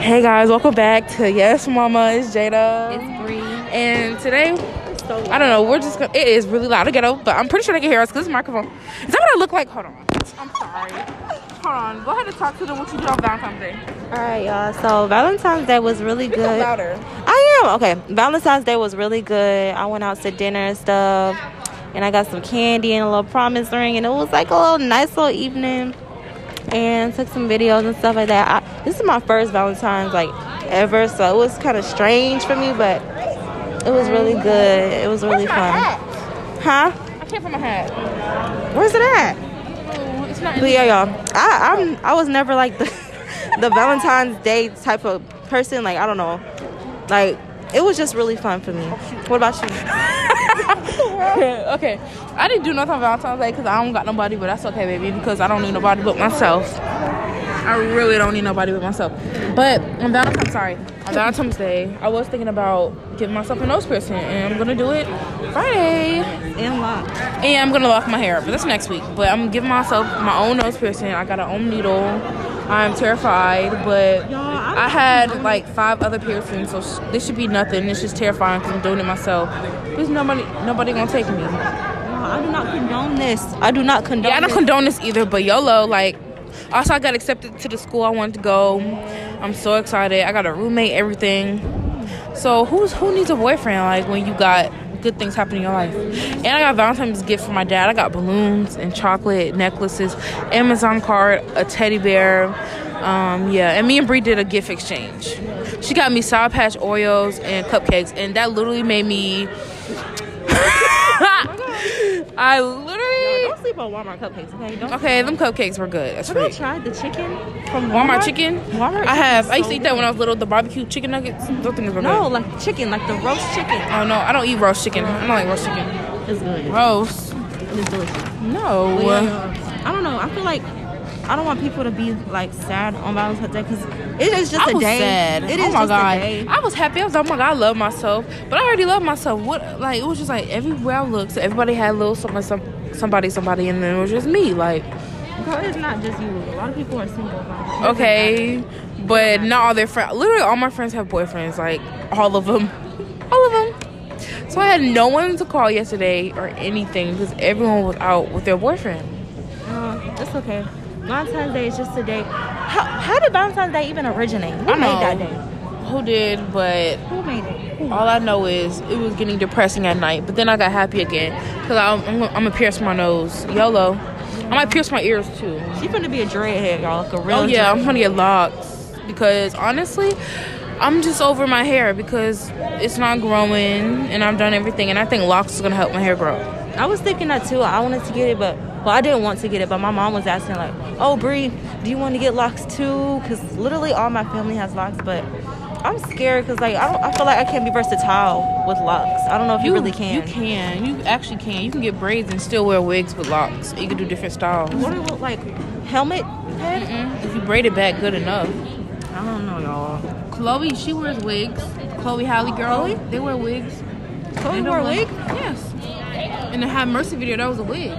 Hey guys, welcome back to Yes Mama. It's Jada. It's Bree. And today, I don't know, we're just gonna, it is really loud to get up, but I'm pretty sure they can hear us because this microphone. Is that what I look like? Hold on. I'm sorry. Hold on. Go ahead and talk to them what you did on Valentine's Day. All right, y'all. So Valentine's Day was really Speak good. louder. I am okay. Valentine's Day was really good. I went out to dinner and stuff, and I got some candy and a little promise ring, and it was like a little nice little evening. And took some videos and stuff like that. This is my first Valentine's like ever, so it was kind of strange for me, but it was really good. It was really my fun. hat? Huh? I can't find my hat. Where's it at? Oh, it's not But yeah, y'all, I I'm I was never like the the Valentine's Day type of person. Like I don't know, like it was just really fun for me. Oh, what about you? okay, I didn't do nothing on Valentine's Day because I don't got nobody, but that's okay, baby, because I don't need nobody but myself. I really don't need nobody but myself. But on Valentine's, sorry, on Valentine's Day, I was thinking about giving myself a nose piercing, and I'm gonna do it Friday. And lock. And I'm gonna lock my hair up, but that's next week. But I'm giving myself my own nose piercing. I got an own needle. I'm terrified, but Y'all, I I had like five other piercings, so sh- this should be nothing. It's just terrifying because I'm doing it myself. There's nobody, nobody gonna take me. I do not condone this. I do not condone. Yeah, I don't this. condone this either, but YOLO, like, also I got accepted to the school I wanted to go. I'm so excited. I got a roommate, everything. So who's who needs a boyfriend? Like when you got good things happening in your life. And I got Valentine's gift for my dad. I got balloons and chocolate necklaces, Amazon card, a teddy bear. Um, yeah, and me and Bree did a gift exchange. She got me Sour Patch Oreos and cupcakes, and that literally made me. I literally. Don't sleep on Walmart cupcakes, okay? Don't. Okay, them cupcakes were good. That's Have you tried the chicken from Walmart chicken. Walmart. I have. I used to eat that when I was little. The barbecue chicken nuggets. Those things were good. No, good. like chicken, like the roast chicken. Oh no, I don't eat roast chicken. I don't like roast chicken. It's good. Roast? It's delicious. No. Yeah, I don't know. I feel like I don't want people to be like sad on Valentine's Day because it is just I a was day. sad. It oh is my just god. a day. I was happy. I was like, oh my god, I love myself. But I already love myself. What? Like it was just like everywhere I looked, so everybody had a little something, some, somebody, somebody, and then it was just me. Like Girl, it's not just you. A lot of people are single. Okay, but not all their friends. Literally, all my friends have boyfriends. Like all of them, all of them. So I had no one to call yesterday or anything because everyone was out with their boyfriend. Uh, it's okay. Valentine's Day is just a day. How, how did Valentine's Day even originate? Who I made know. that day? Who did? But Who made it? all I know is it was getting depressing at night. But then I got happy again because I'm, I'm, I'm gonna pierce my nose. YOLO. I might pierce my ears too. She's gonna be a dreadhead, y'all. Like a real Oh yeah, I'm gonna get locks because honestly, I'm just over my hair because it's not growing and I've done everything and I think locks is gonna help my hair grow. I was thinking that too. I wanted to get it, but well, I didn't want to get it. But my mom was asking like, "Oh, Bree, do you want to get locks too?" Because literally all my family has locks, but I'm scared because like I don't. I feel like I can't be versatile with locks. I don't know if you, really can. You can. You actually can. You can get braids and still wear wigs with locks. You can do different styles. What do look like helmet head? Mm, If you braid it back good enough. I don't know, y'all. Chloe, she wears wigs. Chloe Holly girl, Chloe? they wear wigs. Chloe wore a wig. Yes. In the Have Mercy video, that was a wig.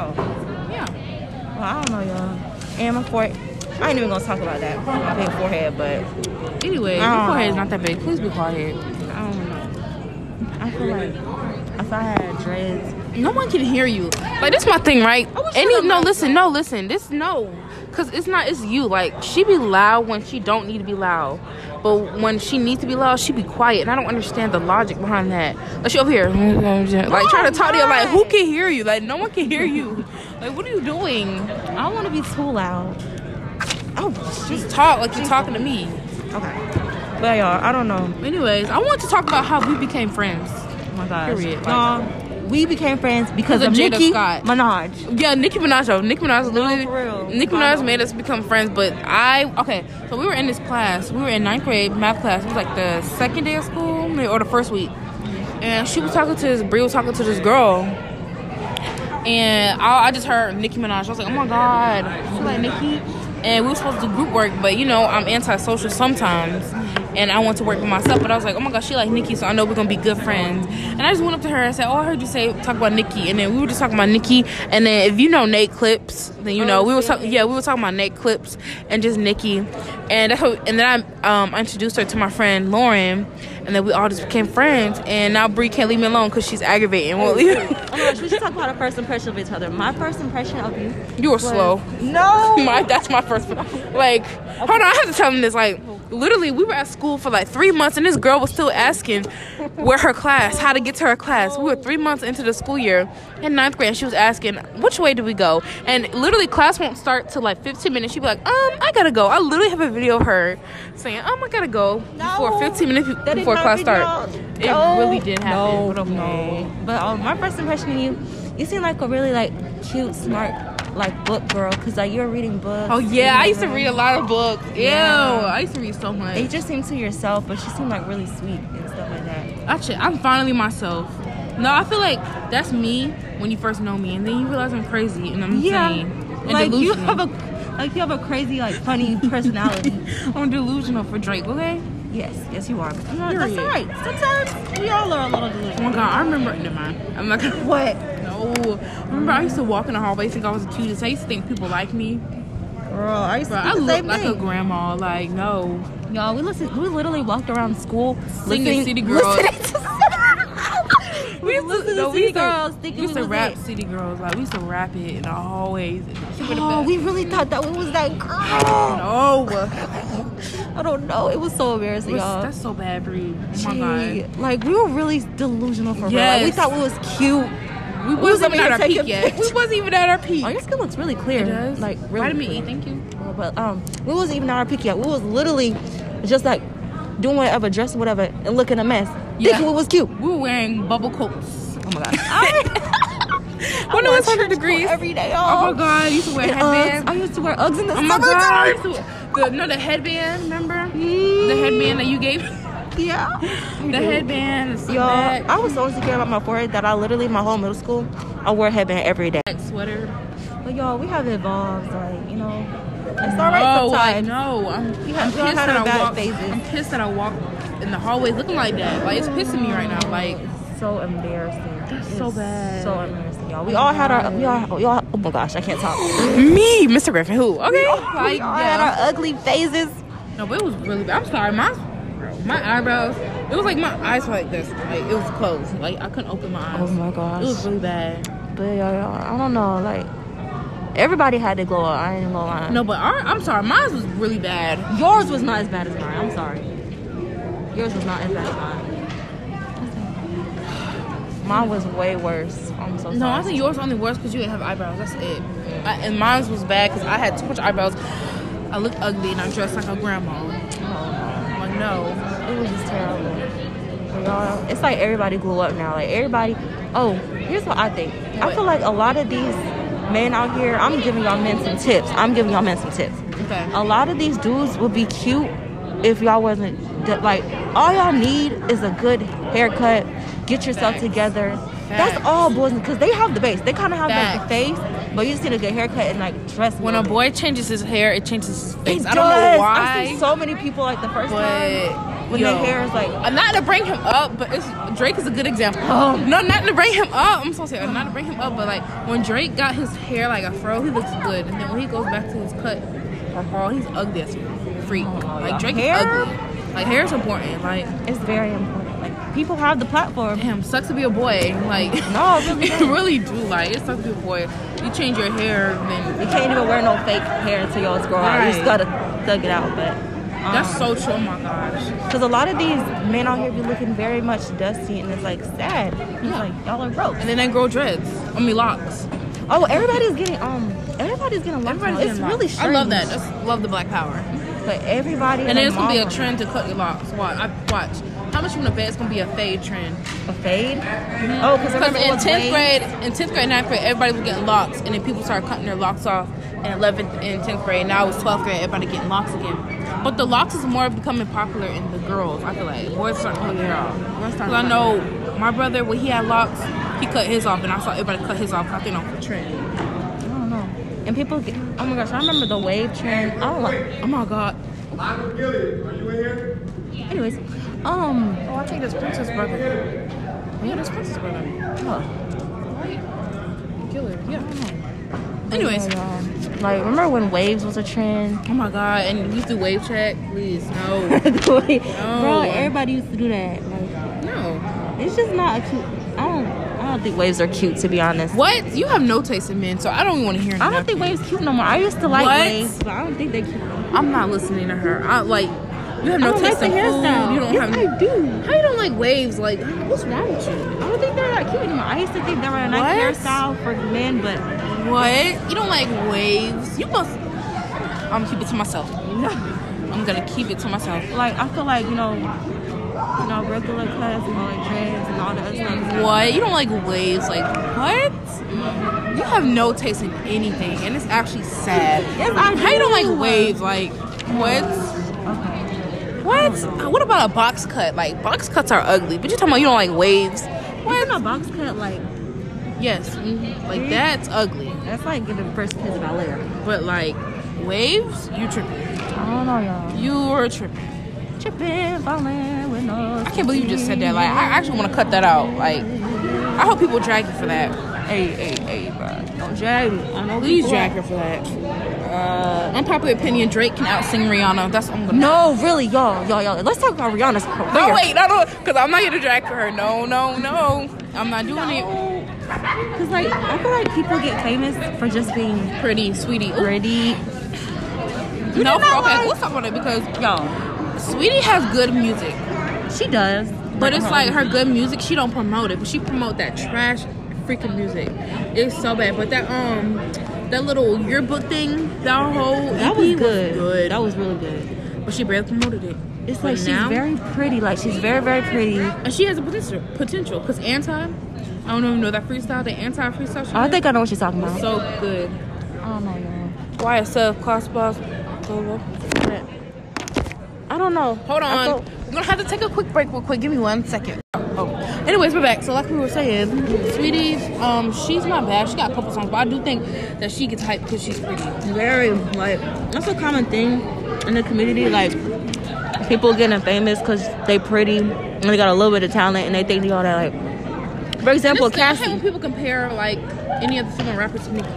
Oh, Yeah. well, I don't know, y'all. And my forehead. I ain't even gonna talk about that. My big forehead, but Anyway, your forehead is not that big. Please be quiet. I don't know. I feel like if I had dreads, No one can hear you. Like this, my thing, right? Any no, listen, no, listen. This no, cause it's not. It's you. Like she be loud when she don't need to be loud, but when she needs to be loud, she be quiet. And I don't understand the logic behind that. Like she over here, hmm, hmm, hmm, like trying to talk to you. Like who can hear you? Like no one can hear you. Like what are you doing? I don't want to be too loud. Oh, Just talk like you're talking to me. Okay. But y'all, I don't know. Anyways, I want to talk about how we became friends. Oh my gosh. Period. Y'all, we became friends because of Jada Nicki Scott. Minaj. Yeah, Nicki Minaj. Though. Nicki Minaj literally. real. Nicki Minaj made us become friends, but I okay. So we were in this class. We were in ninth grade math class. It was like the second day of school or the first week, and she was talking to this. Brie was talking to this girl, and I, I just heard Nicki Minaj. I was like, oh my god, she like Nicki. And we were supposed to do group work, but you know I'm antisocial sometimes. And I want to work with myself. But I was like, oh my gosh, she like Nicki, so I know we're gonna be good friends. And I just went up to her and said, oh, I heard you say talk about Nicki, and then we were just talking about Nicki. And then if you know Nate Clips, then you know we were talking. Yeah, we were talking about Nate Clips and just Nicki, and that's how, and then I um introduced her to my friend Lauren, and then we all just became friends. And now Bree can't leave me alone because she's aggravating. Won't leave. Oh my gosh, we should talk about our first impression of each other. My first impression of you. You were slow. No. My that's my first. Like, hold on, I have to tell them this. Like, literally, we were at school for like three months, and this girl was still asking where her class, how to get to her class. We were three months into the school year in ninth grade, and she was asking which way do we go. And literally, class won't start till like 15 minutes. She'd be like, um, I gotta go. I literally have a video of her saying, um, I gotta go before 15 minutes that before class video. start. It No. really did happen. No, but okay. no. But um, my first impression of you, you seem like a really like cute, smart, like book girl. Cause like you're reading books. Oh yeah, I used to read a lot of books. Ew, Yeah. I used to read so much. You just seem to yourself, but she seemed like really sweet and stuff like that. Actually, I'm finally myself. No, I feel like that's me when you first know me, and then you realize I'm crazy and I'm insane and like you delusional. have a like you have a crazy like funny personality. I'm delusional for Drake. Okay. yes, yes you are. But, you know, that's all right. Sometimes we all are a little Oh delusional. my god, I remember. Never mind. I'm not gonna. What? No. Remember, I used to walk in the hallway, think I was the cutest. I used to think people like me, Girl, I used to but do I the look same like a grandma. Like no. Y'all, we listen. We literally walked around school Singing listening- City Girls. listening to- We used listening to, to no, we City used to, Girls, thinking we used to was rap it. City Girls. Like we used to rap it in the hallways. Oh, we really thought that we was that girl. No. I don't know. It was so embarrassing, That's, y'all. that's so bad, Bree. Oh my god. like we were really delusional for real. Like, we thought we was cute. We wasn't wasn't even at our peak yet. We wasn't even at our peak. Oh, your skin looks really clear. It does. Like really Vitamin clear. E, thank you. But um, we wasn't even at our peak yet. We was literally just like doing whatever, dressing whatever, and looking a mess. Yeah. Thinking we was cute. We were wearing bubble coats. Oh my god. I when it was 100 trench degrees. every day. Oh my god, I used to wear And headbands. I used to wear Uggs in the Oh my god. I used summertime. The, no, the headband, remember? The headband that you gave me? Yeah. The headband, the Y'all, I was so insecure about my forehead that I literally, my whole middle school, I wore a headband every day. sweater. But y'all, we have evolved. Like, you know, it's all no, oh, like, sometimes. no. I'm, We I'm have- we pissed that our I bad walk. phases. I'm pissed that I walk in the hallways looking like that. Like it's pissing me right now. Like it's so embarrassing. That's so bad. So embarrassing, y'all. We all had our, we all, we all, oh my gosh, I can't talk. me, Mr. Griffin. Who? Okay. we all Like, had yeah. our ugly phases. No, but it was really bad. I'm sorry, my my eyebrows. It was like my eyes were like this. Like it was closed. Like I couldn't open my oh eyes. Oh my gosh. It was really bad. But y'all, y'all, I don't know, like, everybody had to glow up. I ain't gonna lie. No, but our, I'm sorry, mine was really bad. Yours was not as bad as mine. I'm sorry. Yours was not as bad as mine. Mine was way worse. I'm so sorry. No, I think yours was only worse because you didn't have eyebrows. That's it. I, and mine was bad because I had too much eyebrows. I looked ugly and I dressed like a grandma. Oh, Like no. It was just terrible. Y'all, it's like everybody grew up now. Like everybody. Oh, here's what I think. I feel like a lot of these men out here. I'm giving y'all men some tips. I'm giving y'all men some tips. Okay. A lot of these dudes would be cute if y'all wasn't like all y'all need is a good haircut. Get yourself together. Facts. That's all boys because they have the base. They kind of have like the face, but you just need a good haircut and like dress. When a boy changes his hair, it changes his face. It I don't does. know I why. see so many people like the first but time when yo, their hair is like I'm not to bring him up, but it's Drake is a good example. Oh. No, not to bring him up. I'm so sorry. Not to bring him up, but like when Drake got his hair like a fro, he looks good, and then when he goes back to his cut or haul, he's ugly as freak. Oh, like Drake Hair? is ugly. Like hair is important. Like it's very important. Like people have the platform. damn, sucks to be a boy. Like No, it really it does. really do. Like it sucks to be a boy. You change your hair, then You can't even wear no fake hair until yours grow out. You just gotta thug it out. But that's so true. Oh my gosh. because a lot of these men out here be looking very much dusty, and it's like sad. It's Yeah. like y'all are broke. And then they grow dreads. I mean locks. Oh, everybody's getting um, everybody's getting locks. Everybody's now. It's getting really locks. strange. I love that. Just love the black power. But everybody And then it's gonna be a trend to cut your locks. Watch, I watch. How much you wanna bet it's gonna be a fade trend? A fade. Mm-hmm. Oh, because Because remember it in tenth grade, in tenth grade, ninth grade, everybody was getting locks, and then people started cutting their locks off in eleventh and tenth grade. Now it's twelfth grade, everybody getting locks again. But the locks is more becoming popular in the girls. I feel like boys starting to cut their off. Because I know my brother when he had locks, he cut his off, and I saw everybody cut his off. I think off the trend. I don't know. And people get. Oh my gosh, I remember the wave trend. I don't like. Oh my god. Gillian, are you in here? Anyways, um, Oh, I think that's Princess brother. Oh, yeah, that's Princess brother. what? Killer. Yeah. Anyways. like remember when waves was a trend? Oh my god, and you to wave check, please no, Bro, everybody used to do that. Like, no. it's just not a cute. I don't. I don't think waves are cute to be honest. What? You have no taste in men, so I don't want to hear. I don't think waves cute no more. I used to like What? waves, but I don't think they're cute. I'm not listening to her. I like. You have no taste like in food. hairstyle. You don't yes, have. I do. How you don't like waves? Like, what's wrong with you? I don't think they're that cute anymore. I used to think they were a nice What? hairstyle for men, but What? You don't like waves? You must. I'm gonna keep it to myself. no. I'm gonna keep it to myself. Like I feel like you know, you know, regular cuts and all like dreads and all that stuff. What? You don't like waves? Like what? Mm-hmm. You have no taste in anything, and it's actually sad. Yes, I How you don't like waves? Like what? What? What about a box cut? Like box cuts are ugly, but you're talking about you don't like waves. What? a box cut like Yes, mhm. like that's ugly. that's like getting first kiss about later. But like waves, you tripping. I don't know, y'all. You are tripping. Tripping, falling with no. I can't believe you just said that. Like I actually want to cut that out. Like I hope people drag you for that. Hey, hey, hey, bro. Don't drag me. I know Please drag her for that. Uh, Unpopular opinion: Drake can outsing Rihanna. That's what I'm gonna. no, really, y'all, y'all, y'all. Let's talk about Rihanna's career. No, wait, no, no, because I'm not here to drag for her. No, no, no. I'm not doing it. Cause like I feel like people get famous for just being Pretty, sweetie. Ooh. pretty. No, not okay, let's talk about it because Y'all, Saweetie has good music, she does. but it's her like her good music. She don't promote it, but she promote that trash freaking music. It's so bad. But that um, that little yearbook thing, that whole That EP was good. good. That was really good. but she barely promoted it. It's But like she's now- very pretty. Like she's very, very pretty. and she has a potential potential because anti. I don't even know that freestyle, the anti freestyle. she I think I know what she's talking about. so good. Oh I don't know, y'all. Why is self class boss? I don't know. Hold on. feel- We're gonna have to take a quick break real quick. Give me one second. Oh. Anyways, we're back. So like we were saying, Saweetie, um, she's not bad. She got a couple songs, but I do think that she gets hyped because she's pretty. very like that's a common thing in the community. Like people getting famous because they pretty and they got a little bit of talent and they think they all that. Like for example, Listen, I hate when people compare like any other female rapper to Nicki.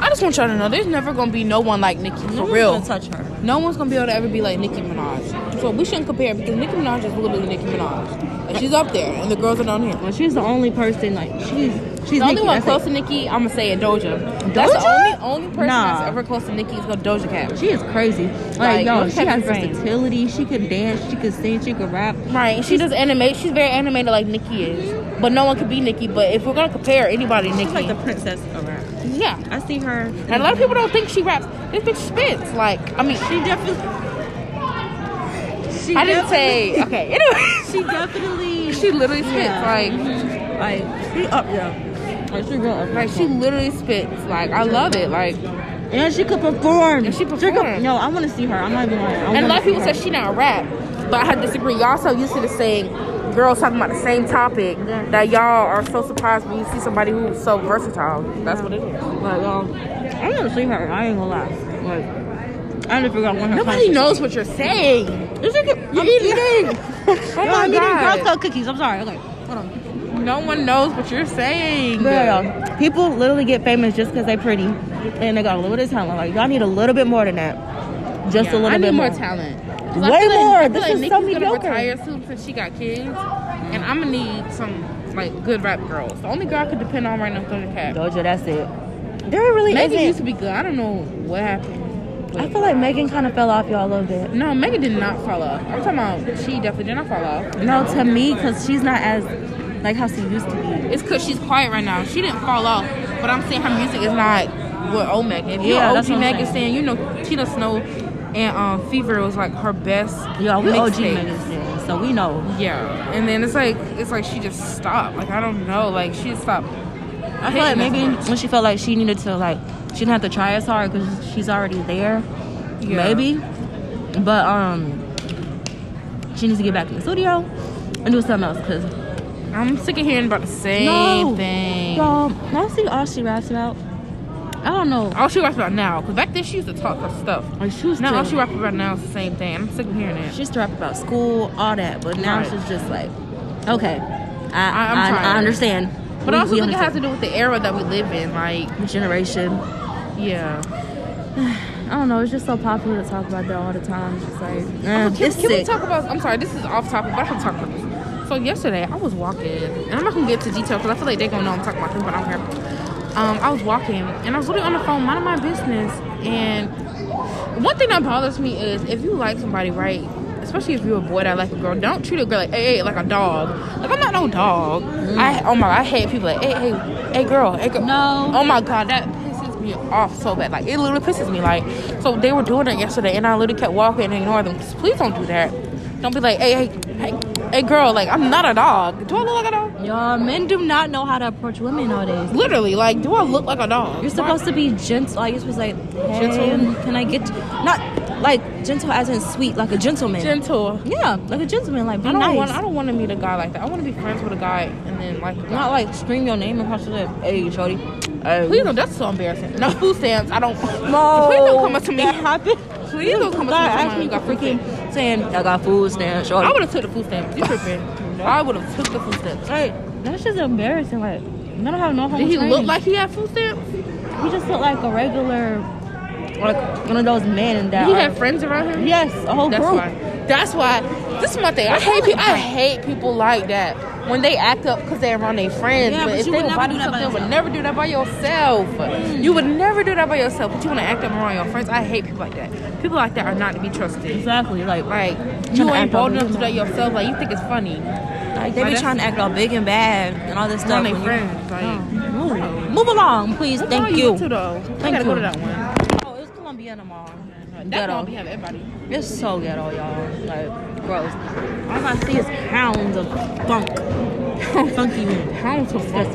I just want y'all to know there's never gonna be no one like Nicki for No one's real. gonna touch her. No one's gonna be able to ever be like Nicki Minaj. So we shouldn't compare because Nicki Minaj is literally Nicki Minaj. Like she's up there and the girls are down here. Well, she's the only person like she's she's The only Nicki, one close it. to Nicki, I'm gonna say it, Doja. That's the only only person Nah. that's ever close to Nicki is called Doja Cat. She is crazy. Like, Like, yo, she has versatility. She could dance. She could sing. She could rap. Right, she does animate. She's very animated like Nicki is, but no one could be Nicki. But if we're gonna compare anybody to She's Nicki, like the princess of rap. yeah. I see her. And a lot of people don't think she raps. This bitch spits. Like, I mean, She definitely. She I didn't say okay. Anyway, She definitely. she literally spits. Yeah. Like, Like she up there. Like she real up. like she literally spits. Like, I love it. Like, and she could perform. And she could- perform. no, I want to see her. I'm not even lying. And a lot of people her. say she not a rap, but I to disagree. Y'all so used to the saying, girls talking about the same topic that y'all are so surprised when you see somebody who's so versatile. That's what it is. Like, um, I want to see her. I ain't gonna lie. Like, I didn't figure out when her. Nobody knows what you're saying. Is it? You're I'm eating. oh No, I'm eating Girl. Cookies. I'm sorry. Okay, hold on. No one knows what you're saying. Yeah, people literally get famous just because they're pretty and they got a little bit of talent. Like y'all need a little bit more than that. Just Yeah, a little I need bit more more. talent. Way like- more. This like is Nicki's so gonna retire soon since she got kids, and I'm gonna need some like good rap girls. The only girl I could depend on right now is Doja Cat. Doja, that's it. There really Megan isn't. used to be good. I don't know what happened. I feel like Megan kind of fell off y'all a little bit. No, Megan did not fall off. I'm talking about she definitely did not fall off. No, to me, because she's not as like how she used to be. It's because she's quiet right now. She didn't fall off, but I'm saying her music is not what old Megan. If you're Yeah, OG Megan saying. saying, you know Tina Snow and um, Fever was like her best. Y'all, we OG. Megan so we know. Yeah, and then it's like it's like she just stopped. Like I don't know. Like she stopped. I feel like maybe when she felt like she needed to like she didn't have to try as hard because she's already there. Yeah. Maybe, but um, she needs to get back in the studio and do something else because I'm sick of hearing about the same No. thing. y'all, now see all she raps about. I don't know. All she raps about now, because back then she used to talk her stuff. Like she was Now all she raps about now is the same thing. I'm sick of hearing it. She used to rap about school, all that, but now Right. she's just like, okay, I I- I. I understand. But We- also, we think it has to do with the era that we live in. Like, generation. yeah. I don't know. It's just so popular to talk about that all the time. It's just like, Also, can, can we talk about? I'm sorry, this is off topic, but I have to talk about this. So yesterday, I was walking, and I'm not gonna get into detail because I feel like they're gonna know I'm talking about them, but I don't care. Um, I was walking, and I was literally on the phone, minding my business, and one thing that bothers me is if you like somebody, right? Especially if you're a boy that like a girl, don't treat a girl like, hey, hey, like a dog. Like I'm not no dog. I oh my, I hate people like, hey, hey, hey, girl, hey, girl. No. Oh my god, that pisses me off so bad. Like it literally pisses me. Like so they were doing it yesterday, and I literally kept walking and ignoring them. Please don't do that. Don't be like, hey, hey, hey, hey, girl. Like I'm not a dog. Do I look like a dog? Y'all, men do not know how to approach women nowadays. Literally, like, do I look like a dog? You're supposed to be gentle. Like you're supposed to like, hey, Gentle? Can I get not like gentle as in sweet, like a gentleman. gentle. yeah, like a gentleman. Like be I don't nice. want. I don't want to meet a guy like that. I want to be friends with a guy and then like. Not like scream your name across the lip. Hey, shorty. Hey. Please don't. That's so embarrassing. No food stamps. I don't. No. Please don't come up to me. That happened. Please don't come up to me. God, talking ask about me you got for food stamps. freaking saying I got food stamps. Shorty. I would have took the food stamps. You tripping? I would have took the food stamps. Like that's just embarrassing. Like I don't have no home Did he training. look like he had food stamps? He just looked like a regular, like one of those men and that. He are- have friends around him? Yes, a whole That's group. why. That's why. This is my thing. I hate people. I hate people like that when they act up because they're around their friends. Yeah, but, but if you they would were by do that themselves, by they would never do that by yourself. Mm. You would never do that by yourself. But you want to act up around your friends. I hate people like that. People like that are not to be trusted. Exactly. Like, Like you ain't bold enough to do that yourself. Like you think it's funny. like they Like, be trying to act all big and bad and all this stuff. Around their you- friends. Like Move, move along, please. What Thank you. went to though. I Thank gotta go you. to that one. Oh, it's Columbiana Mall. That Ghetto. be having everybody. It's so ghetto, y'all. Like, gross. All I see is pounds of funk. Funky. Pounds of funk.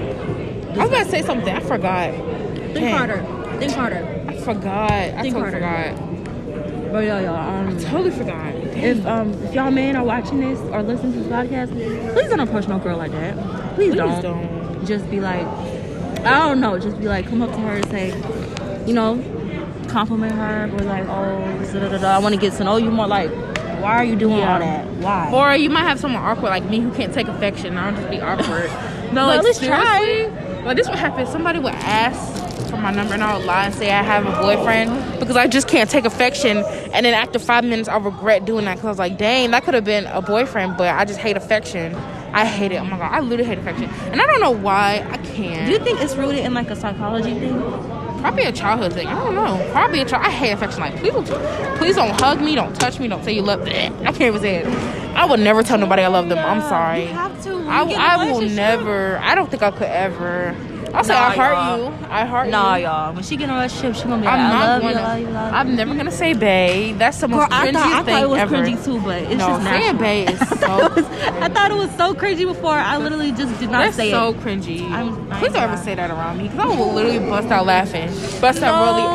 I was to say something. I forgot. Think Dang. harder. Think harder. I forgot. I Think totally harder. forgot. But yeah, y'all. Um, Totally forgot. if um if y'all men are watching this or listening to this podcast, please don't approach no girl like that. Please, Please don't. don't. Just be like, I don't know. Just be like, come up to her and say, you know, compliment her or like, oh, da, da, da, da, I want to get to know you more. Like, why are you doing Yeah. all that? Why? Or you might have someone awkward like me who can't take affection. I'll just be awkward. No, But like at least try. Like this would happen. Somebody would ask for my number and I would lie and say I have a boyfriend because I just can't take affection. And then after five minutes, I regret doing that because I was like, dang, that could have been a boyfriend, but I just hate affection. I hate it. Oh my god, I literally hate affection, and I don't know why. I can't. Do you think it's rooted in like a psychology thing? Probably a childhood thing. I don't know. Probably a child. I hate affection. Like, please don't, please don't hug me. Don't touch me. Don't say you love. Me. I can't even say it. I would never tell nobody I love them. I'm sorry. You have to. I, you get in a I will never. I don't think I could ever. I'll say Nah, I heart you. I heart Nah, you. y'all. When she get in a relationship, she gonna be like, I'm I not gonna. you, I love you, I love you. I'm never gonna say bae. That's the Girl, most I cringiest thought, I thing thought it was ever. cringy too, but it's no, just saying natural. bae is so. I thought it was so cringy before. I literally just did not That's say so it. cringy. I'm- Please don't ever say that around me because I will literally bust out laughing. Bust out really No.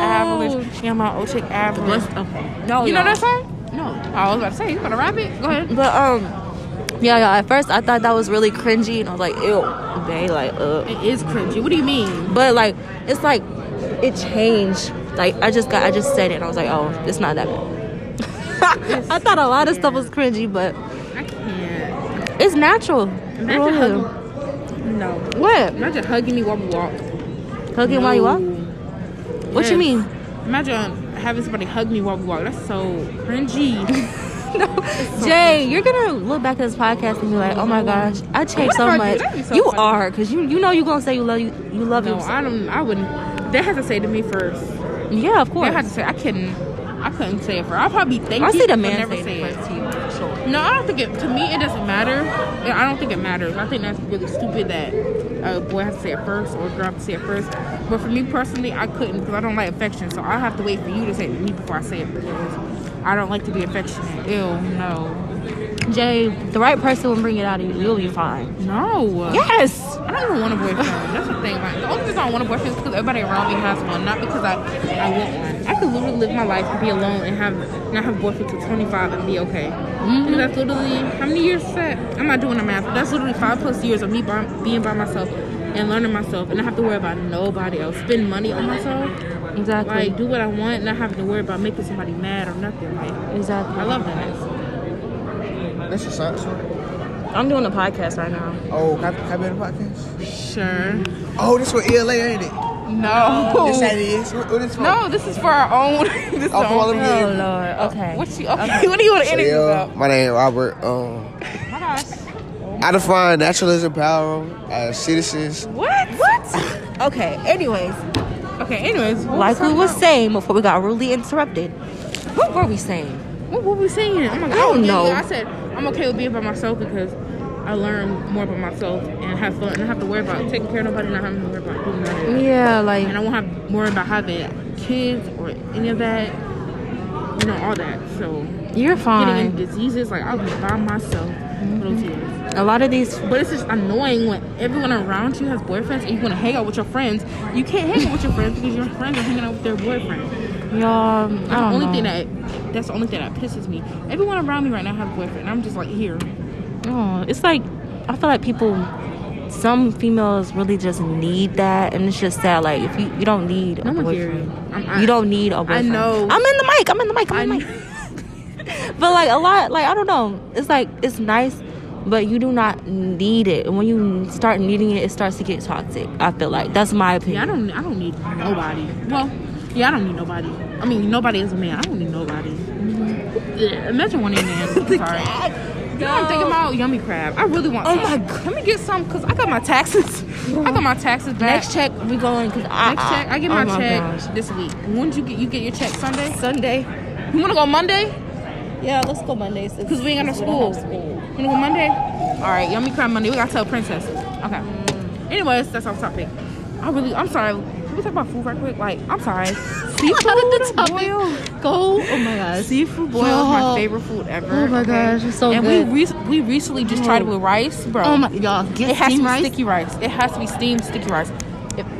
average. Yeah, my old chick average. okay. No, You know that song? No. I was about to say, you gonna rap it? Go ahead. But um, yeah, yeah. At first, I thought that was really cringy, and I was like, ew, babe, like, uh. It is cringy. What do you mean? But like, it's like it changed. Like I just got, I just said it, and I was like, oh, it's not that bad. I thought a lot of stuff was cringy, but I can't. it's natural. Imagine hugging. No. What? Imagine hugging me while we walk. Hugging while you walk? No. What you mean? Imagine having somebody hug me while we walk. That's so cringy. Jay, you're gonna look back at this podcast and be like, "Oh my gosh, I changed so What if I do? much." So you funny. are, cause you you know you're gonna say you love you you love no, yourself. I don't. I wouldn't. They had to say to me first. Yeah, of course. They course. had to say. I couldn't. I couldn't say it first. I'll probably thank I see the man never say it first to you. Sure. No, I don't think it. To me, it doesn't matter. I don't think it matters. I think that's really stupid that a boy has to say it first or a girl has to say it first. But for me personally, I couldn't because I don't like affection. So I have to wait for you to say it to me before I say it I don't like to be affectionate. Ew, no, Jay, the right person will bring it out of you. You'll be fine. no. Yes. I don't even want a boyfriend. That's the thing. Like the only reason I don't want a boyfriend is because everybody around me has one, not because I I want one. I could literally live my life and be alone and have not have a boyfriend till 25 and be okay. Mm-hmm. That's literally how many years is that? I'm not doing the math, but that's literally five plus years of me by, being by myself and learning myself, and not have to worry about nobody else. Spend money on myself, Exactly. like do what I want, not having to worry about making somebody mad or nothing. Like exactly. I love that. That's your science one? I'm doing a podcast right now. Oh, can I, can I be on the podcast? Sure. Oh, this for ELA, ain't it? No. This that is. What, what for? No, this is for our own. this is Oh, our for all own of thing. you. Oh Lord. Okay. What you? Okay. what do you want to So, interview yeah, about? my name is Robert. Um, My gosh. I define naturalism power as citizens. What? What? Okay. Anyways, Okay. Anyways, like we was saying before we got rudely interrupted. What were we saying? What were we saying? Oh god. I don't know. I said I'm okay with being by myself because I learn more about myself and have fun and not have to worry about taking care of nobody, not having to worry about doing that. Yeah, like And I won't have worry about having kids or any of that. You know, all that. So you're getting fine. any diseases, like I'll be by myself for those years. A lot of these But it's just annoying when everyone around you has boyfriends and you want to hang out with your friends. You can't hang out with your friends because your friends are hanging out with their boyfriend. y'all. That's the only know. thing that that's the only thing that pisses me. Everyone around me right now has a boyfriend. and I'm just like here. Oh, it's like I feel like people, some females really just need that, and it's just sad. Like if you you don't need a boyfriend. I'm- I- you don't need a boyfriend. I know. I'm in the mic. I'm in the mic. I'm in the mic. But like a lot, like I don't know. It's like it's nice, but you do not need it. And when you start needing it, it starts to get toxic. I feel like that's my opinion. Yeah. I don't. I don't need nobody. Well, yeah, I don't need nobody. I mean, nobody is a man. I don't need nobody. Mm-hmm. Yeah, imagine one a man. I'm sorry. You know, I'm thinking about yummy crab. I really want. Oh some. my God. Let me get some because I got my taxes. I got my taxes back. Next check, we going because I Next check. I get oh my, my check gosh. this week. When did you get? You get your check Sunday. Sunday. You want to go Monday? Yeah, let's go Monday. Because we ain't got no school. You wanna go Monday? All right, yummy crab Monday. We gotta tell Princess. Okay. Anyways, that's off topic. I really, I'm sorry. Can we talk about food right quick? Like, I'm sorry. Seafood boil. Go. Oh my gosh. Seafood boil is my favorite food ever. Oh my gosh, it's so and good. And we re- we recently just tried it with rice, bro. Oh my y'all. It has to be rice. sticky rice. It has to be steamed sticky rice.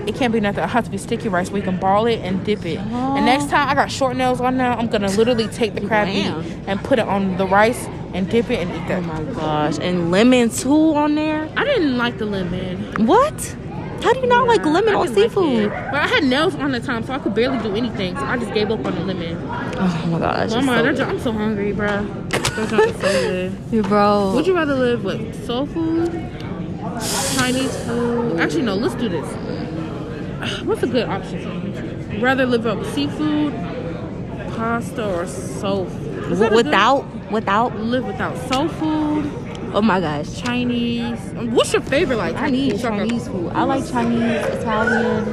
It, it can't be nothing. It has to be sticky rice where you can ball it and dip it. And next oh. time I got short nails on now, I'm gonna literally take the crab meat and put it on the rice and dip it and eat that. Oh my gosh. And lemon too on there. I didn't like the lemon. What? How do you not like lemon on didn't like seafood? it. but I had nails on the time, so I could barely do anything. So I just gave up on the lemon. oh my gosh. Oh my, so good. I'm so hungry, bro. They're junk is so good. Bro. Would you rather live with soul food, Chinese food? Actually, no. Let's do this. What's a good option? Rather live up seafood, pasta, or soul food? Is good- without without live without soul food, oh my gosh. Chinese. What's your favorite like? I need? Talk about Chinese food. I like Chinese, Italian.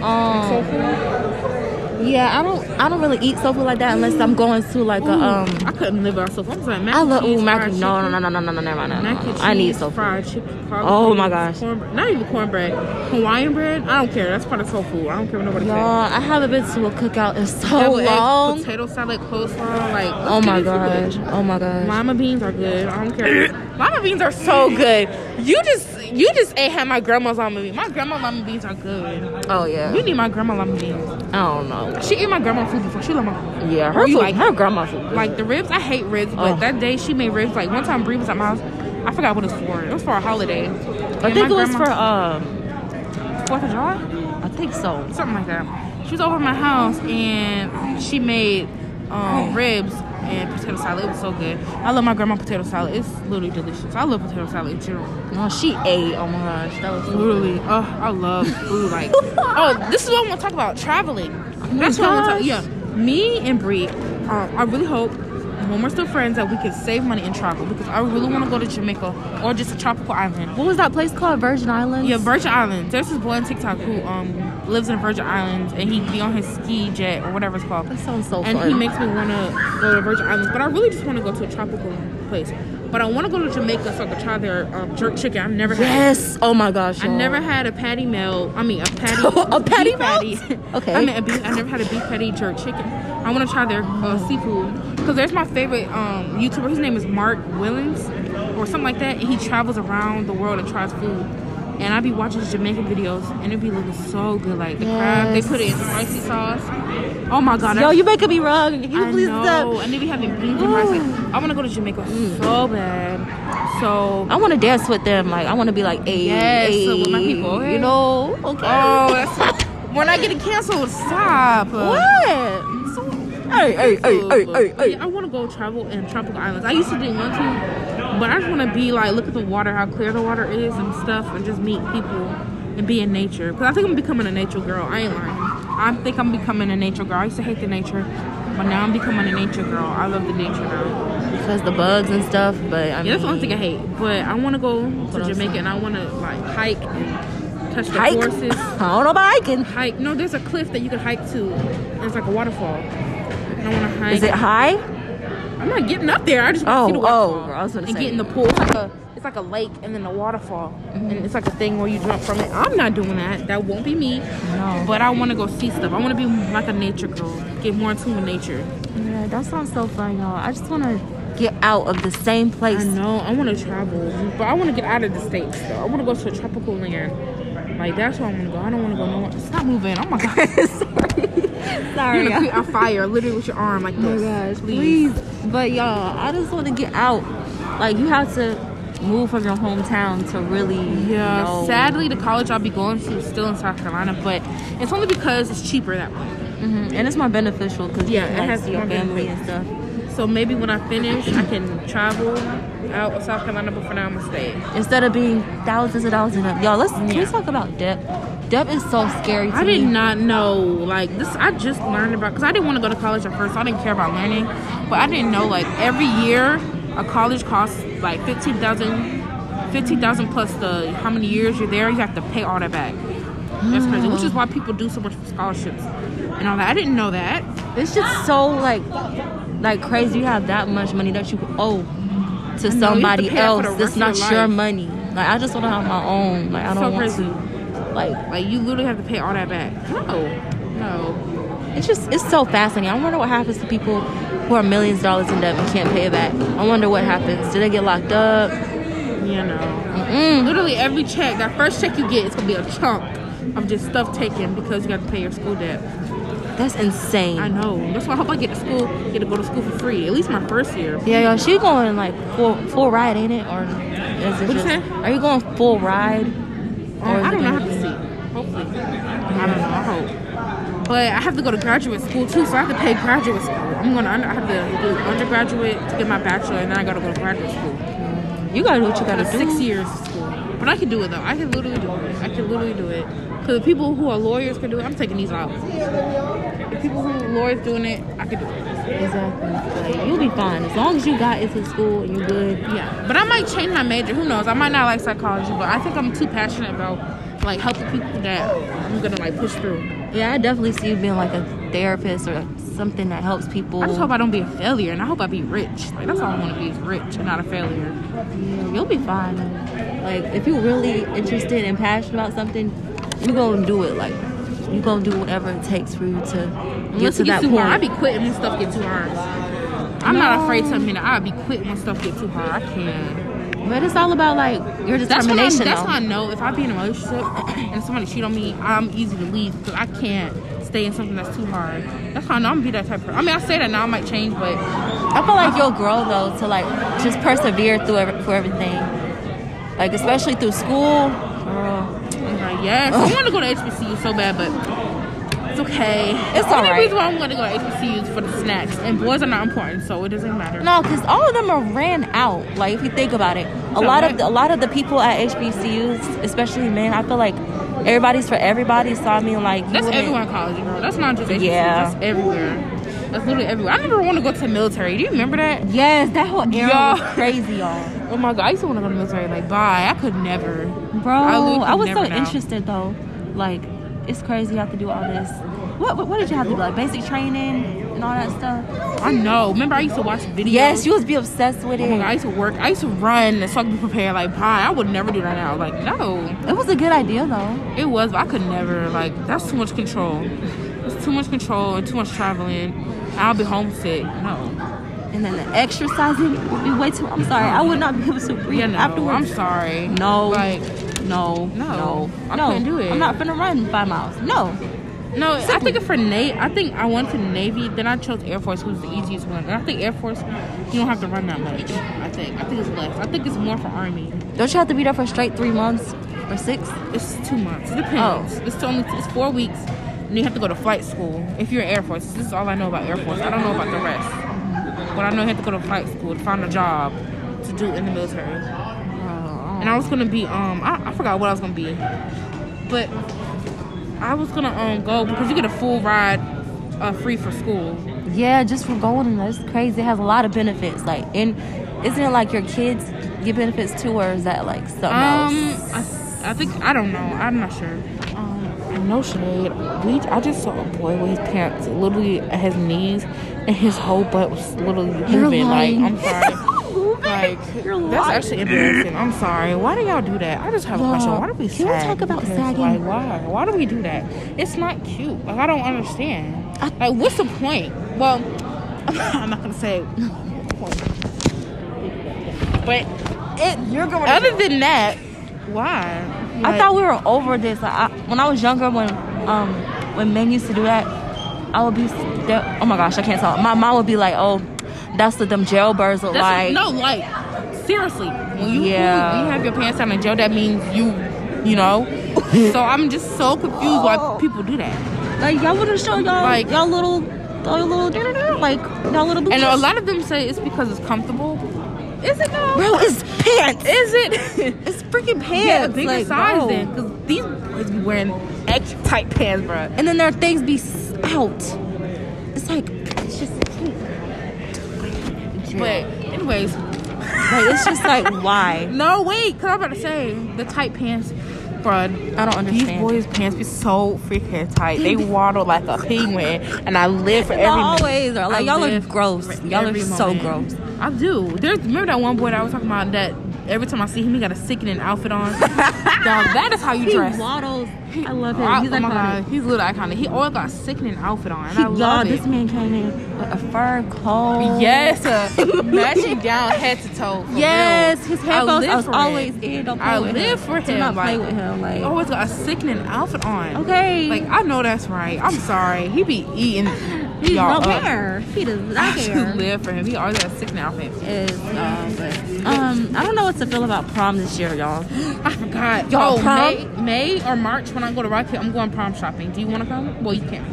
Soul Um food. Yeah, I don't I don't really eat soul food like that unless I'm going to like a um I couldn't live without soul food. I'm sorry, mac I love cheese, ooh mac and no no no no no no no no no Mac no. and I need cheese, soul food. fried chicken. Oh my gosh. cornbread- Not even cornbread. Hawaiian bread. I don't care. That's part of soul food. I don't care what nobody says. Y'all, I haven't been to a cookout in so Deviled eggs, potato salad, coleslaw. Like, Oh my gosh. Oh my gosh. Lima beans are good. I don't care. lima beans are so good. You just you just ain't had my grandma's lima beans. My grandma lima beans are good. Oh yeah. You need my grandma lima beans. I don't know. She ate my grandma food before. She love my Yeah, her food, like- her grandma food. like the ribs. I hate ribs, but Oh. that day she made ribs. Like one time, Brie was at my house. I forgot what it was for. It was for a holiday. I think it was for uh, Fourth of July. I think so. something like that. She was over at my house and she made um, ribs and potato salad. It was so good. I love my grandma potato salad. It's literally delicious. I love potato salad in general. No, she ate. Oh my gosh, that was so Literally, oh, I love food. Like, oh, this is what I want to talk about: traveling. That's what I want to talk. Yeah, me and Bree. Um, I really hope when we're still friends that we can save money and travel because I really want to go to Jamaica or just a tropical island. What was that place called? Virgin Islands. Yeah, Virgin Islands. There's this boy on TikTok who um lives in Virgin Islands and he'd be on his ski jet or whatever it's called. That sounds so and fun. he makes me want to go to Virgin Islands, but I really just want to go to a tropical place. But I want to go to Jamaica so I can try their um, jerk chicken. I've never had. Yes. Oh my gosh. I y'all. never had a patty melt. I mean, a patty. A patty melt? Okay. I mean, a beef, I never had a beef patty jerk chicken. I want to try their uh, seafood because there's my favorite um, YouTuber. His name is Mark Willens or something like that, and he travels around the world and tries food. And I'd be watching Jamaican videos, and it would be looking so good. Like the crab, they put it in spicy sauce. Oh my god! Yo, I- you making me wrong. Can you I please know, stop? and they be having beans and rice. Like, I want to go to Jamaica so bad. So, I want to dance with them. Like I want to be like, hey, Yes, hey, so with my people, okay? You know, okay. oh, that's we're not getting canceled. Stop. what? Hey, hey, hey, hey, hey, hey. I want to go travel in tropical islands. I used to didn't want to, but I just want to be like, look at the water, how clear the water is and stuff, and just meet people and be in nature. Because I think I'm becoming a nature girl. I ain't lying. I think I'm becoming a nature girl. I used to hate the nature, but now I'm becoming a nature girl. I love the nature now. Because the bugs and stuff. But I mean, Yeah, that's the only thing I hate. But I want to go to? Jamaica and I want to like hike and touch the Hike. horses. I don't know about hiking. Hike. No, there's a cliff that you can hike to. It's like a waterfall. I want to hike. Is it high? I'm not getting up there. I just want Oh, to see the oh, waterfall I was gonna and get in the pool. It's like a, it's like a lake and then a waterfall, mm-hmm. and it's like a thing where you jump from it. I'm not doing that. That won't be me. No. But I want to go see stuff. I want to be like a nature girl. Get more in tune with nature. Yeah, that sounds so fun, y'all. I just want to get out of the same place. I know. I want to travel, but I want to get out of the states though. I want to go to a tropical land. Like that's where I want to go. I don't want to go nowhere. Stop moving. Oh my god. Sorry. You're gonna a fire literally with your arm like Oh this. gosh, please. But y'all, I just want to get out. Like you have to move from your hometown to really Yeah, know. sadly, the college I'll be going to is still in South Carolina, but it's only because it's cheaper that way. Mhm. And it's more beneficial because Yeah, you it has your family and stuff. So maybe when I finish, I can travel out of South Carolina, but for now, I'm gonna stay. Instead of being thousands of dollars in debt. Y'all, let's can we talk about debt? Debt is so scary to I me. did not know like this. I just learned about because I didn't want to go to college at first. So I didn't care about learning, but I didn't know like every year a college costs like fifteen thousand, fifteen thousand plus the how many years you're there. You have to pay all that back. That's crazy. Which is why people do so much for scholarships and all that. I didn't know that. It's just so like like crazy. You have that much money that you owe to somebody pay it for else. That's not your your life. money. Like I just want to have my own. Like I don't So want crazy. to. Like Like you literally have to pay all that back. No, no. it's just it's so fascinating. I wonder what happens to people who are millions of dollars in debt and can't pay it back. I wonder what happens. Do they get locked up? You know. Mm. Literally every check, that first check you get, it's gonna be a chunk of just stuff taken because you got to pay your school debt. That's insane. I know. That's why I hope I get to school, get to go to school for free. At least my first year. Yeah, yo, she going like full full ride, ain't it? Or is it What'd you say? Are you going full ride? Um, I don't know. I gonna have to be- see. Hopefully. I don't know. I hope. But I have to go to graduate school too, so I have to pay graduate school. I'm gonna. I have to do undergraduate to get my bachelor, and then I gotta go to graduate school. You gotta do what you gotta do. six years of school. But I can do it though. I can literally do it. I can literally do it. Cause the people who are lawyers can do it. I'm taking these out. The people who are lawyers doing it, I can do it. Exactly. Like, you'll be fine as long as you got into school and you're good. Yeah. But I might change my major. Who knows? I might not like psychology, but I think I'm too passionate about like helping people that I'm gonna like push through. Yeah, I definitely see you being like a therapist or something that helps people. I just hope I don't be a failure, and I hope I be rich. Like that's all I want to be is rich and not a failure. Yeah, you'll be fine. Like if you're really interested and passionate about something, you gonna do it. Like you gonna do whatever it takes for you to get Unless to that too hard, I point. be quitting when stuff get too hard. I'm not afraid to admit it. I'll be quitting when stuff get too hard. I can't. But it's all about like your That's determination. that's though. when I know if I be in a relationship and somebody cheat on me, I'm easy to leave because I can't stay in something that's too hard. That's how I know I'm gonna be that type of person. I mean, I say that now I might change, but I feel like you'll grow though to like just persevere through every, for everything. Like especially through school. Girl. I'm like, yes, I want to go to HBCU so bad, but okay. It's the only alright. reason why I'm going to go to HBCU is for the snacks, and boys are not important, so it doesn't matter. No, because all of them are ran out. Like if you think about it, a lot of the, a lot of the people at HBCUs, especially men, I feel like everybody's for everybody. So I mean, like That's everywhere in college, girl. That's not just HBCU. Yeah. That's everywhere. That's literally everywhere. I never want to go to the military. Do you remember that? Yes, that whole era was crazy, y'all. Oh my god, I used to want to go to the military. Like, bye. I could never. Bro, I I, was so know. interested though. Like, it's crazy you have to do all this. What, what, what did you have to do? Like basic training and all that stuff? I know. Remember, I used to watch videos. Yes, you was be obsessed with Oh my god, I used to work. I used to run so I could be prepared. Like, bye. I would never do that now. Like, no. It was a good idea though. It was, but I could never. Like, that's too much control. It's too much control and too much traveling. I'll be homesick. No. And then the exercising would be way too. I'm sorry, I would not be able to breathe Yeah, no. afterwards. I'm sorry. No. Like, No, No, no, I no. couldn't do it. I'm not gonna run five miles. No. No, I think for Navy, I think I went to Navy. Then I chose Air Force, who's the easiest one. And I think Air Force, you don't have to run that much. I think. I think it's less. I think it's more for Army. Don't you have to be there for straight three months or six? It's two months. It depends. Oh. It's only it's four weeks, and you have to go to flight school. If you're Air Force, this is all I know about Air Force. I don't know about the rest, but I know you have to go to flight school to find a job to do in the military. And I was gonna be um I, I forgot what I was gonna be, but I was gonna um go because you get a full ride uh, free for school. Yeah, just for going and that's crazy. It has a lot of benefits. Like, and isn't it like your kids get benefits too, or is that like something Um, else? I, I think I don't know. I'm not sure. Um, no shade. We I just saw a boy with his pants literally at his knees, and his whole butt was literally moving. Like. I'm sorry. Like You're that's actually embarrassing. I'm sorry. Why do y'all do that? I just have a question. Why do we Can we sag? talk about Because, sagging? Like why? Why do we do that? It's not cute. Like I don't understand. like what's the point? Well, I'm not gonna say. But it, you're going. other than that, why? I thought we were over this. Like, I, when I was younger, when um when men used to do that, I would be. Oh my gosh, I can't talk. My mom would be like, "Oh, that's what them jailbirds look That's like." no, like seriously, when you Yeah. when you have your pants down in jail, that means you, you know. so I'm just so confused why oh. people do that. Like y'all wouldn't show y'all Like- like y'all little y'all little like y'all little booties. And a lot of them say it's because it's comfortable. Is it though? bro, it's pants. Is it? It's freaking pants. yeah, bigger like, size bro. then, because these boys be wearing extra tight pants, bro. And then their things be s- out. It's like it's just But anyways, like it's just like why? no wait, cause I'm about to say the tight pants, bro. I don't understand. These boys' pants be so freaking tight. They waddle like a penguin, and I live for every. Y'all always are like I y'all are gross. Y'all are every so moment. gross. I do. There's remember that one boy that I was talking about that every time I see him, he got a sickening outfit on. Dog, that is how you He dress. waddles. I love him. I- He's oh my iconic. god, he's a little iconic. He always got a sickening outfit on, and He, I y'all, love this man came in with a fur coat. Yes, matching down head to toe. Yes, real. his headphones. live I was for always it. in. Don't play I with live him. for Do him, not play with him. Like He always got a sickening outfit on. okay, Like I know that's right. I'm sorry. He be eating he y'all don't up. care. He does not I care. live for him. He always got sickening outfit. Is um, but, um, I don't know what to feel about prom this year, y'all. I forgot. Y'all, oh, prom? May, May or March when I go to Rocky, I'm going prom shopping. Do you want to come? Well, you can't.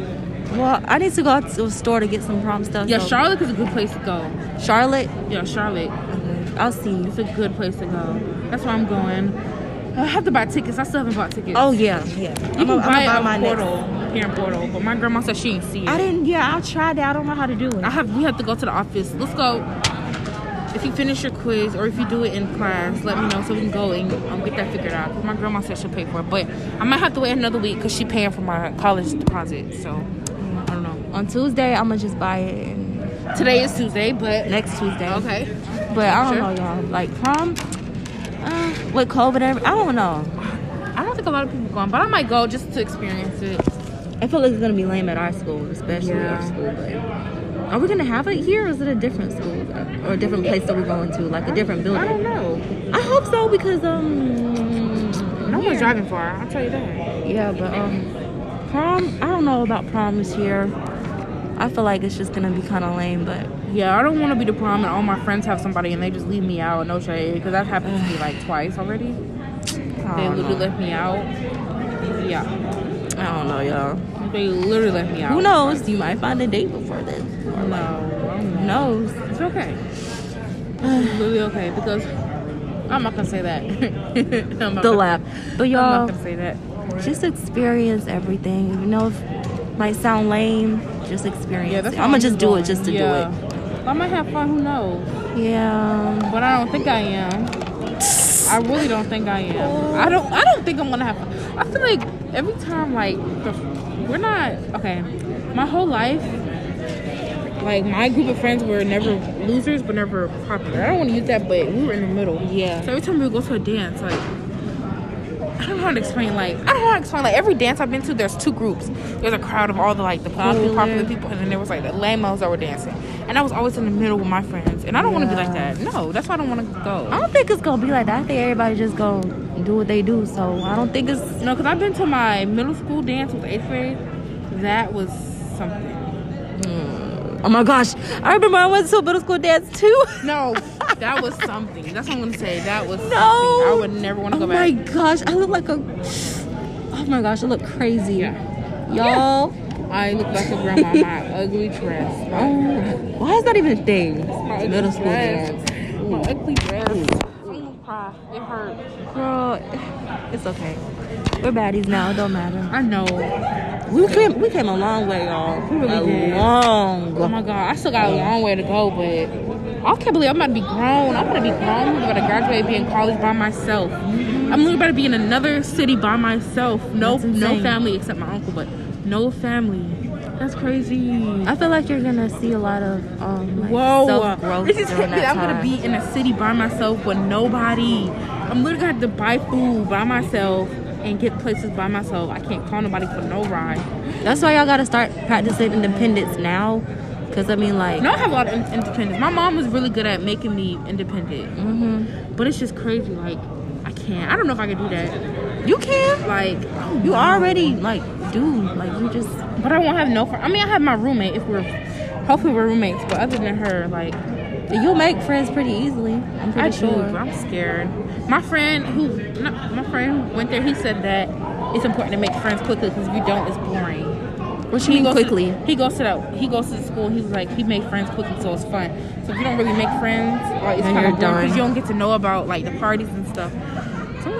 Well, I need to go out to a store to get some prom stuff. Yeah, so- Charlotte is a good place to go. Charlotte. Yeah, Charlotte. I'll see. It's a good place to go. That's where I'm going. I have to buy tickets. I still haven't bought tickets. Oh yeah, yeah. you I'ma- buy I'ma my at next- Portal, here in Portal. But my grandma said she didn't see it. I didn't. Yeah, I tried that. I don't know how to do it. I have. We have to go to the office. Let's go. If you finish your quiz or if you do it in class, let me know so we can go and um, get that figured out. 'Cause my grandma said she'll pay for it, but I might have to wait another week because she paying for my college deposit. So I don't know. On Tuesday, I'm gonna just buy it and Today is Tuesday, but next Tuesday. okay. But I don't Sure. know, y'all. Like prom, uh, with COVID, I don't know. I don't think a lot of people going, but I might go just to experience it. I feel like it's gonna be lame at our school, especially Yeah. our school. But are we gonna have it here, or is it a different school or a different place that we're going to, like a different building? I don't know. I hope so because um, No yeah. one's driving far. I'll tell you that. Yeah, but um, prom. I don't know about prom this year. I feel like it's just gonna be kind of lame, but Yeah, I don't want to be the prom and all my friends have somebody and they just leave me out. No shade, because that happened to me like twice already. I They literally left me out. Yeah, I don't know, y'all. they literally left me out. Who knows? You might find a date before then. Or No, like, I don't who knows? It's okay. It's really okay because I'm not gonna say that. I'm The laugh. But I'm y'all, not gonna say that. just experience everything. You know, if might sound lame, just experience Yeah, it. I'm gonna just do going. it just to Yeah. do it. I might have fun. Who knows? Yeah. But I don't think I am. I really don't think I am. I don't. I don't think I'm gonna have. Fun. I feel like every time, like the, we're not okay. My whole life, like my group of friends were never losers, but never popular. I don't want to use that, but we were in the middle. Yeah. So every time we would go to a dance, like I don't know how to explain. Like I don't know how to explain. Like every dance I've been to, there's two groups. There's a crowd of all the like the Popular. popular, people, and then there was like the lamos that were dancing. And I was always in the middle with my friends, and I don't want to be like that. No, that's why I don't want to go. I don't think it's gonna be like that. I think everybody just gonna do what they do. So I don't think it's. No, because I've been to my middle school dance with eighth grade. That was something. Mm. Oh my gosh! I remember I went to a middle school dance too. No, that was something. That's what I'm gonna say. That was No. something. I would never want to Oh go back. Oh my gosh! I look like a. Oh my gosh! I look crazy. Yeah. Y'all. I look like a grandma my ugly dress. Oh, why is that even a thing? Ugly Middle school dress. dance. My ugly dress. I'm. It hurt. Girl, it's okay. We're baddies now. It don't matter. I know. We came. We came a long way, y'all. We really a did. long. Oh my god, I still got a long way to go, but I can't believe I'm about to be grown. I'm about to be grown. I'm about to graduate, be in college by myself. Mm-hmm. I'm literally about to be in another city by myself. No, no family except my uncle, but no family. That's crazy. I feel like you're gonna see a lot of um like Whoa, this is. I'm gonna be in a city by myself with nobody. I'm literally gonna have to buy food by myself and get places by myself. I can't call nobody for no ride. That's why y'all gotta start practicing independence now. Cause I mean, like, No, I have a lot of in- independence. My mom was really good at making me independent, hmm but it's just crazy. Like I can't. I don't know if I can do that. you can. Like, You already like do like you just. but I won't have no. I mean, I have my roommate. If we're hopefully we're roommates, but other than her, like You'll make friends pretty easily. I'm pretty I do, sure. but I'm scared. My friend who, my friend who went there, he said that it's important to make friends quickly because if you don't, it's boring. What you mean goes quickly? To, he goes to that. He goes to the school. He was like, he made friends quickly, so it's fun. So if you don't really make friends, like it's kind you're of boring done. because you don't get to know about like the parties and stuff.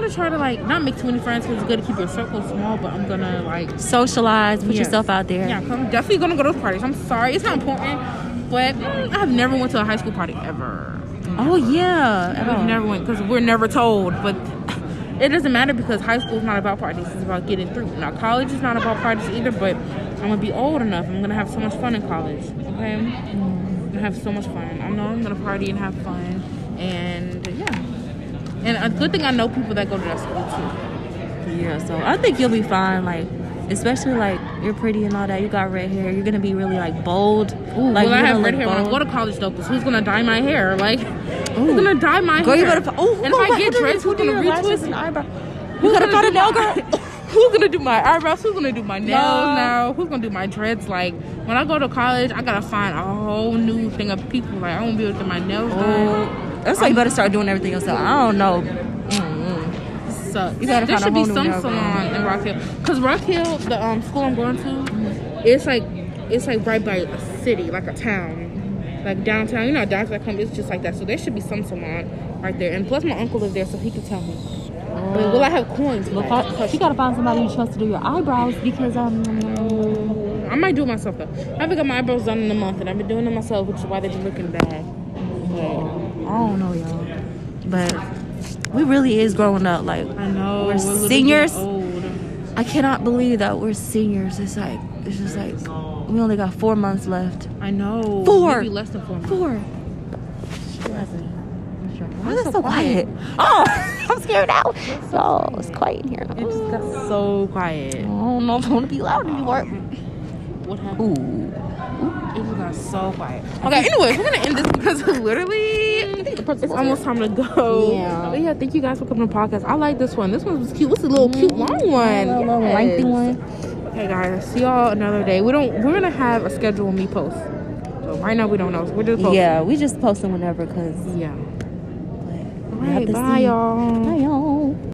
Gonna try to like not make too many friends because it's good to keep your circle small. But I'm gonna like Socialize. Put Yes. yourself out there. yeah, I'm definitely gonna go to those parties. I'm sorry, it's not important, but mm, I've never went to a high school party ever. Oh yeah. We've all. never went because we're never told. But it doesn't matter because high school is not about parties. It's about getting through. Now college is not about parties either. But I'm gonna be old enough. I'm gonna have so much fun in college. Okay, I'm gonna have so much fun. I know I'm gonna party and have fun. And. And a good thing I know people that go to that school too. Yeah, so I think you'll be fine. Like, especially like you're pretty and all that. You got red hair. You're gonna be really like bold. Ooh, like will I have red hair when I go to college though? Because who's gonna dye my hair? Like, who's gonna dye my Girl, you hair? better. Oh, and if I get dreads, who's gonna retwist an eyebrow? Who's gonna find a nail girl. Who's gonna do my eyebrows? Who's gonna do my nails No. now? Who's gonna do my dreads? Like when I go to college, I gotta find a whole new thing of people. Like I won't be able to get my nails done. Oh, that's why you better start doing everything yourself. I don't know. Sucks. You gotta there find a should be some salon in Rock Hill. Cause Rock Hill, the um, school I'm going to, it's like it's like right by a city, like a town, like downtown. You know, downtown come. It's just like that. So there should be some salon right there. And plus, my uncle lives there, so he can tell me. But will I have coins? Look, I- you gotta find somebody you trust to do your eyebrows because um. I might do it myself though. I haven't got my eyebrows done in a month, and I've been doing it myself, which is why they've been looking bad. But I don't know, y'all. But we really is growing up. Like I know We're literally seniors. I cannot believe that we're seniors. It's like it's just like we only got four months left. I know. Four. Maybe less than four. months. Four. Why Why is it so quiet? Oh, I'm scared now. Oh, it's quiet in here. It just got so quiet. Oh, I don't know if I want to be loud anymore. What happened? Ooh. It got so quiet. Okay, anyway, we're gonna end this because literally it's almost time to go. Yeah. But yeah, thank you guys for coming to the podcast. I like this one. This one was cute. This is a little cute long mm-hmm. one. A little lengthy one. Okay, guys. See y'all another day. We don't. We're gonna have a schedule when we post. So right now we don't know. So we're just posting. Yeah, we just posting whenever because. Yeah. All right. Bye, y'all. Bye, y'all.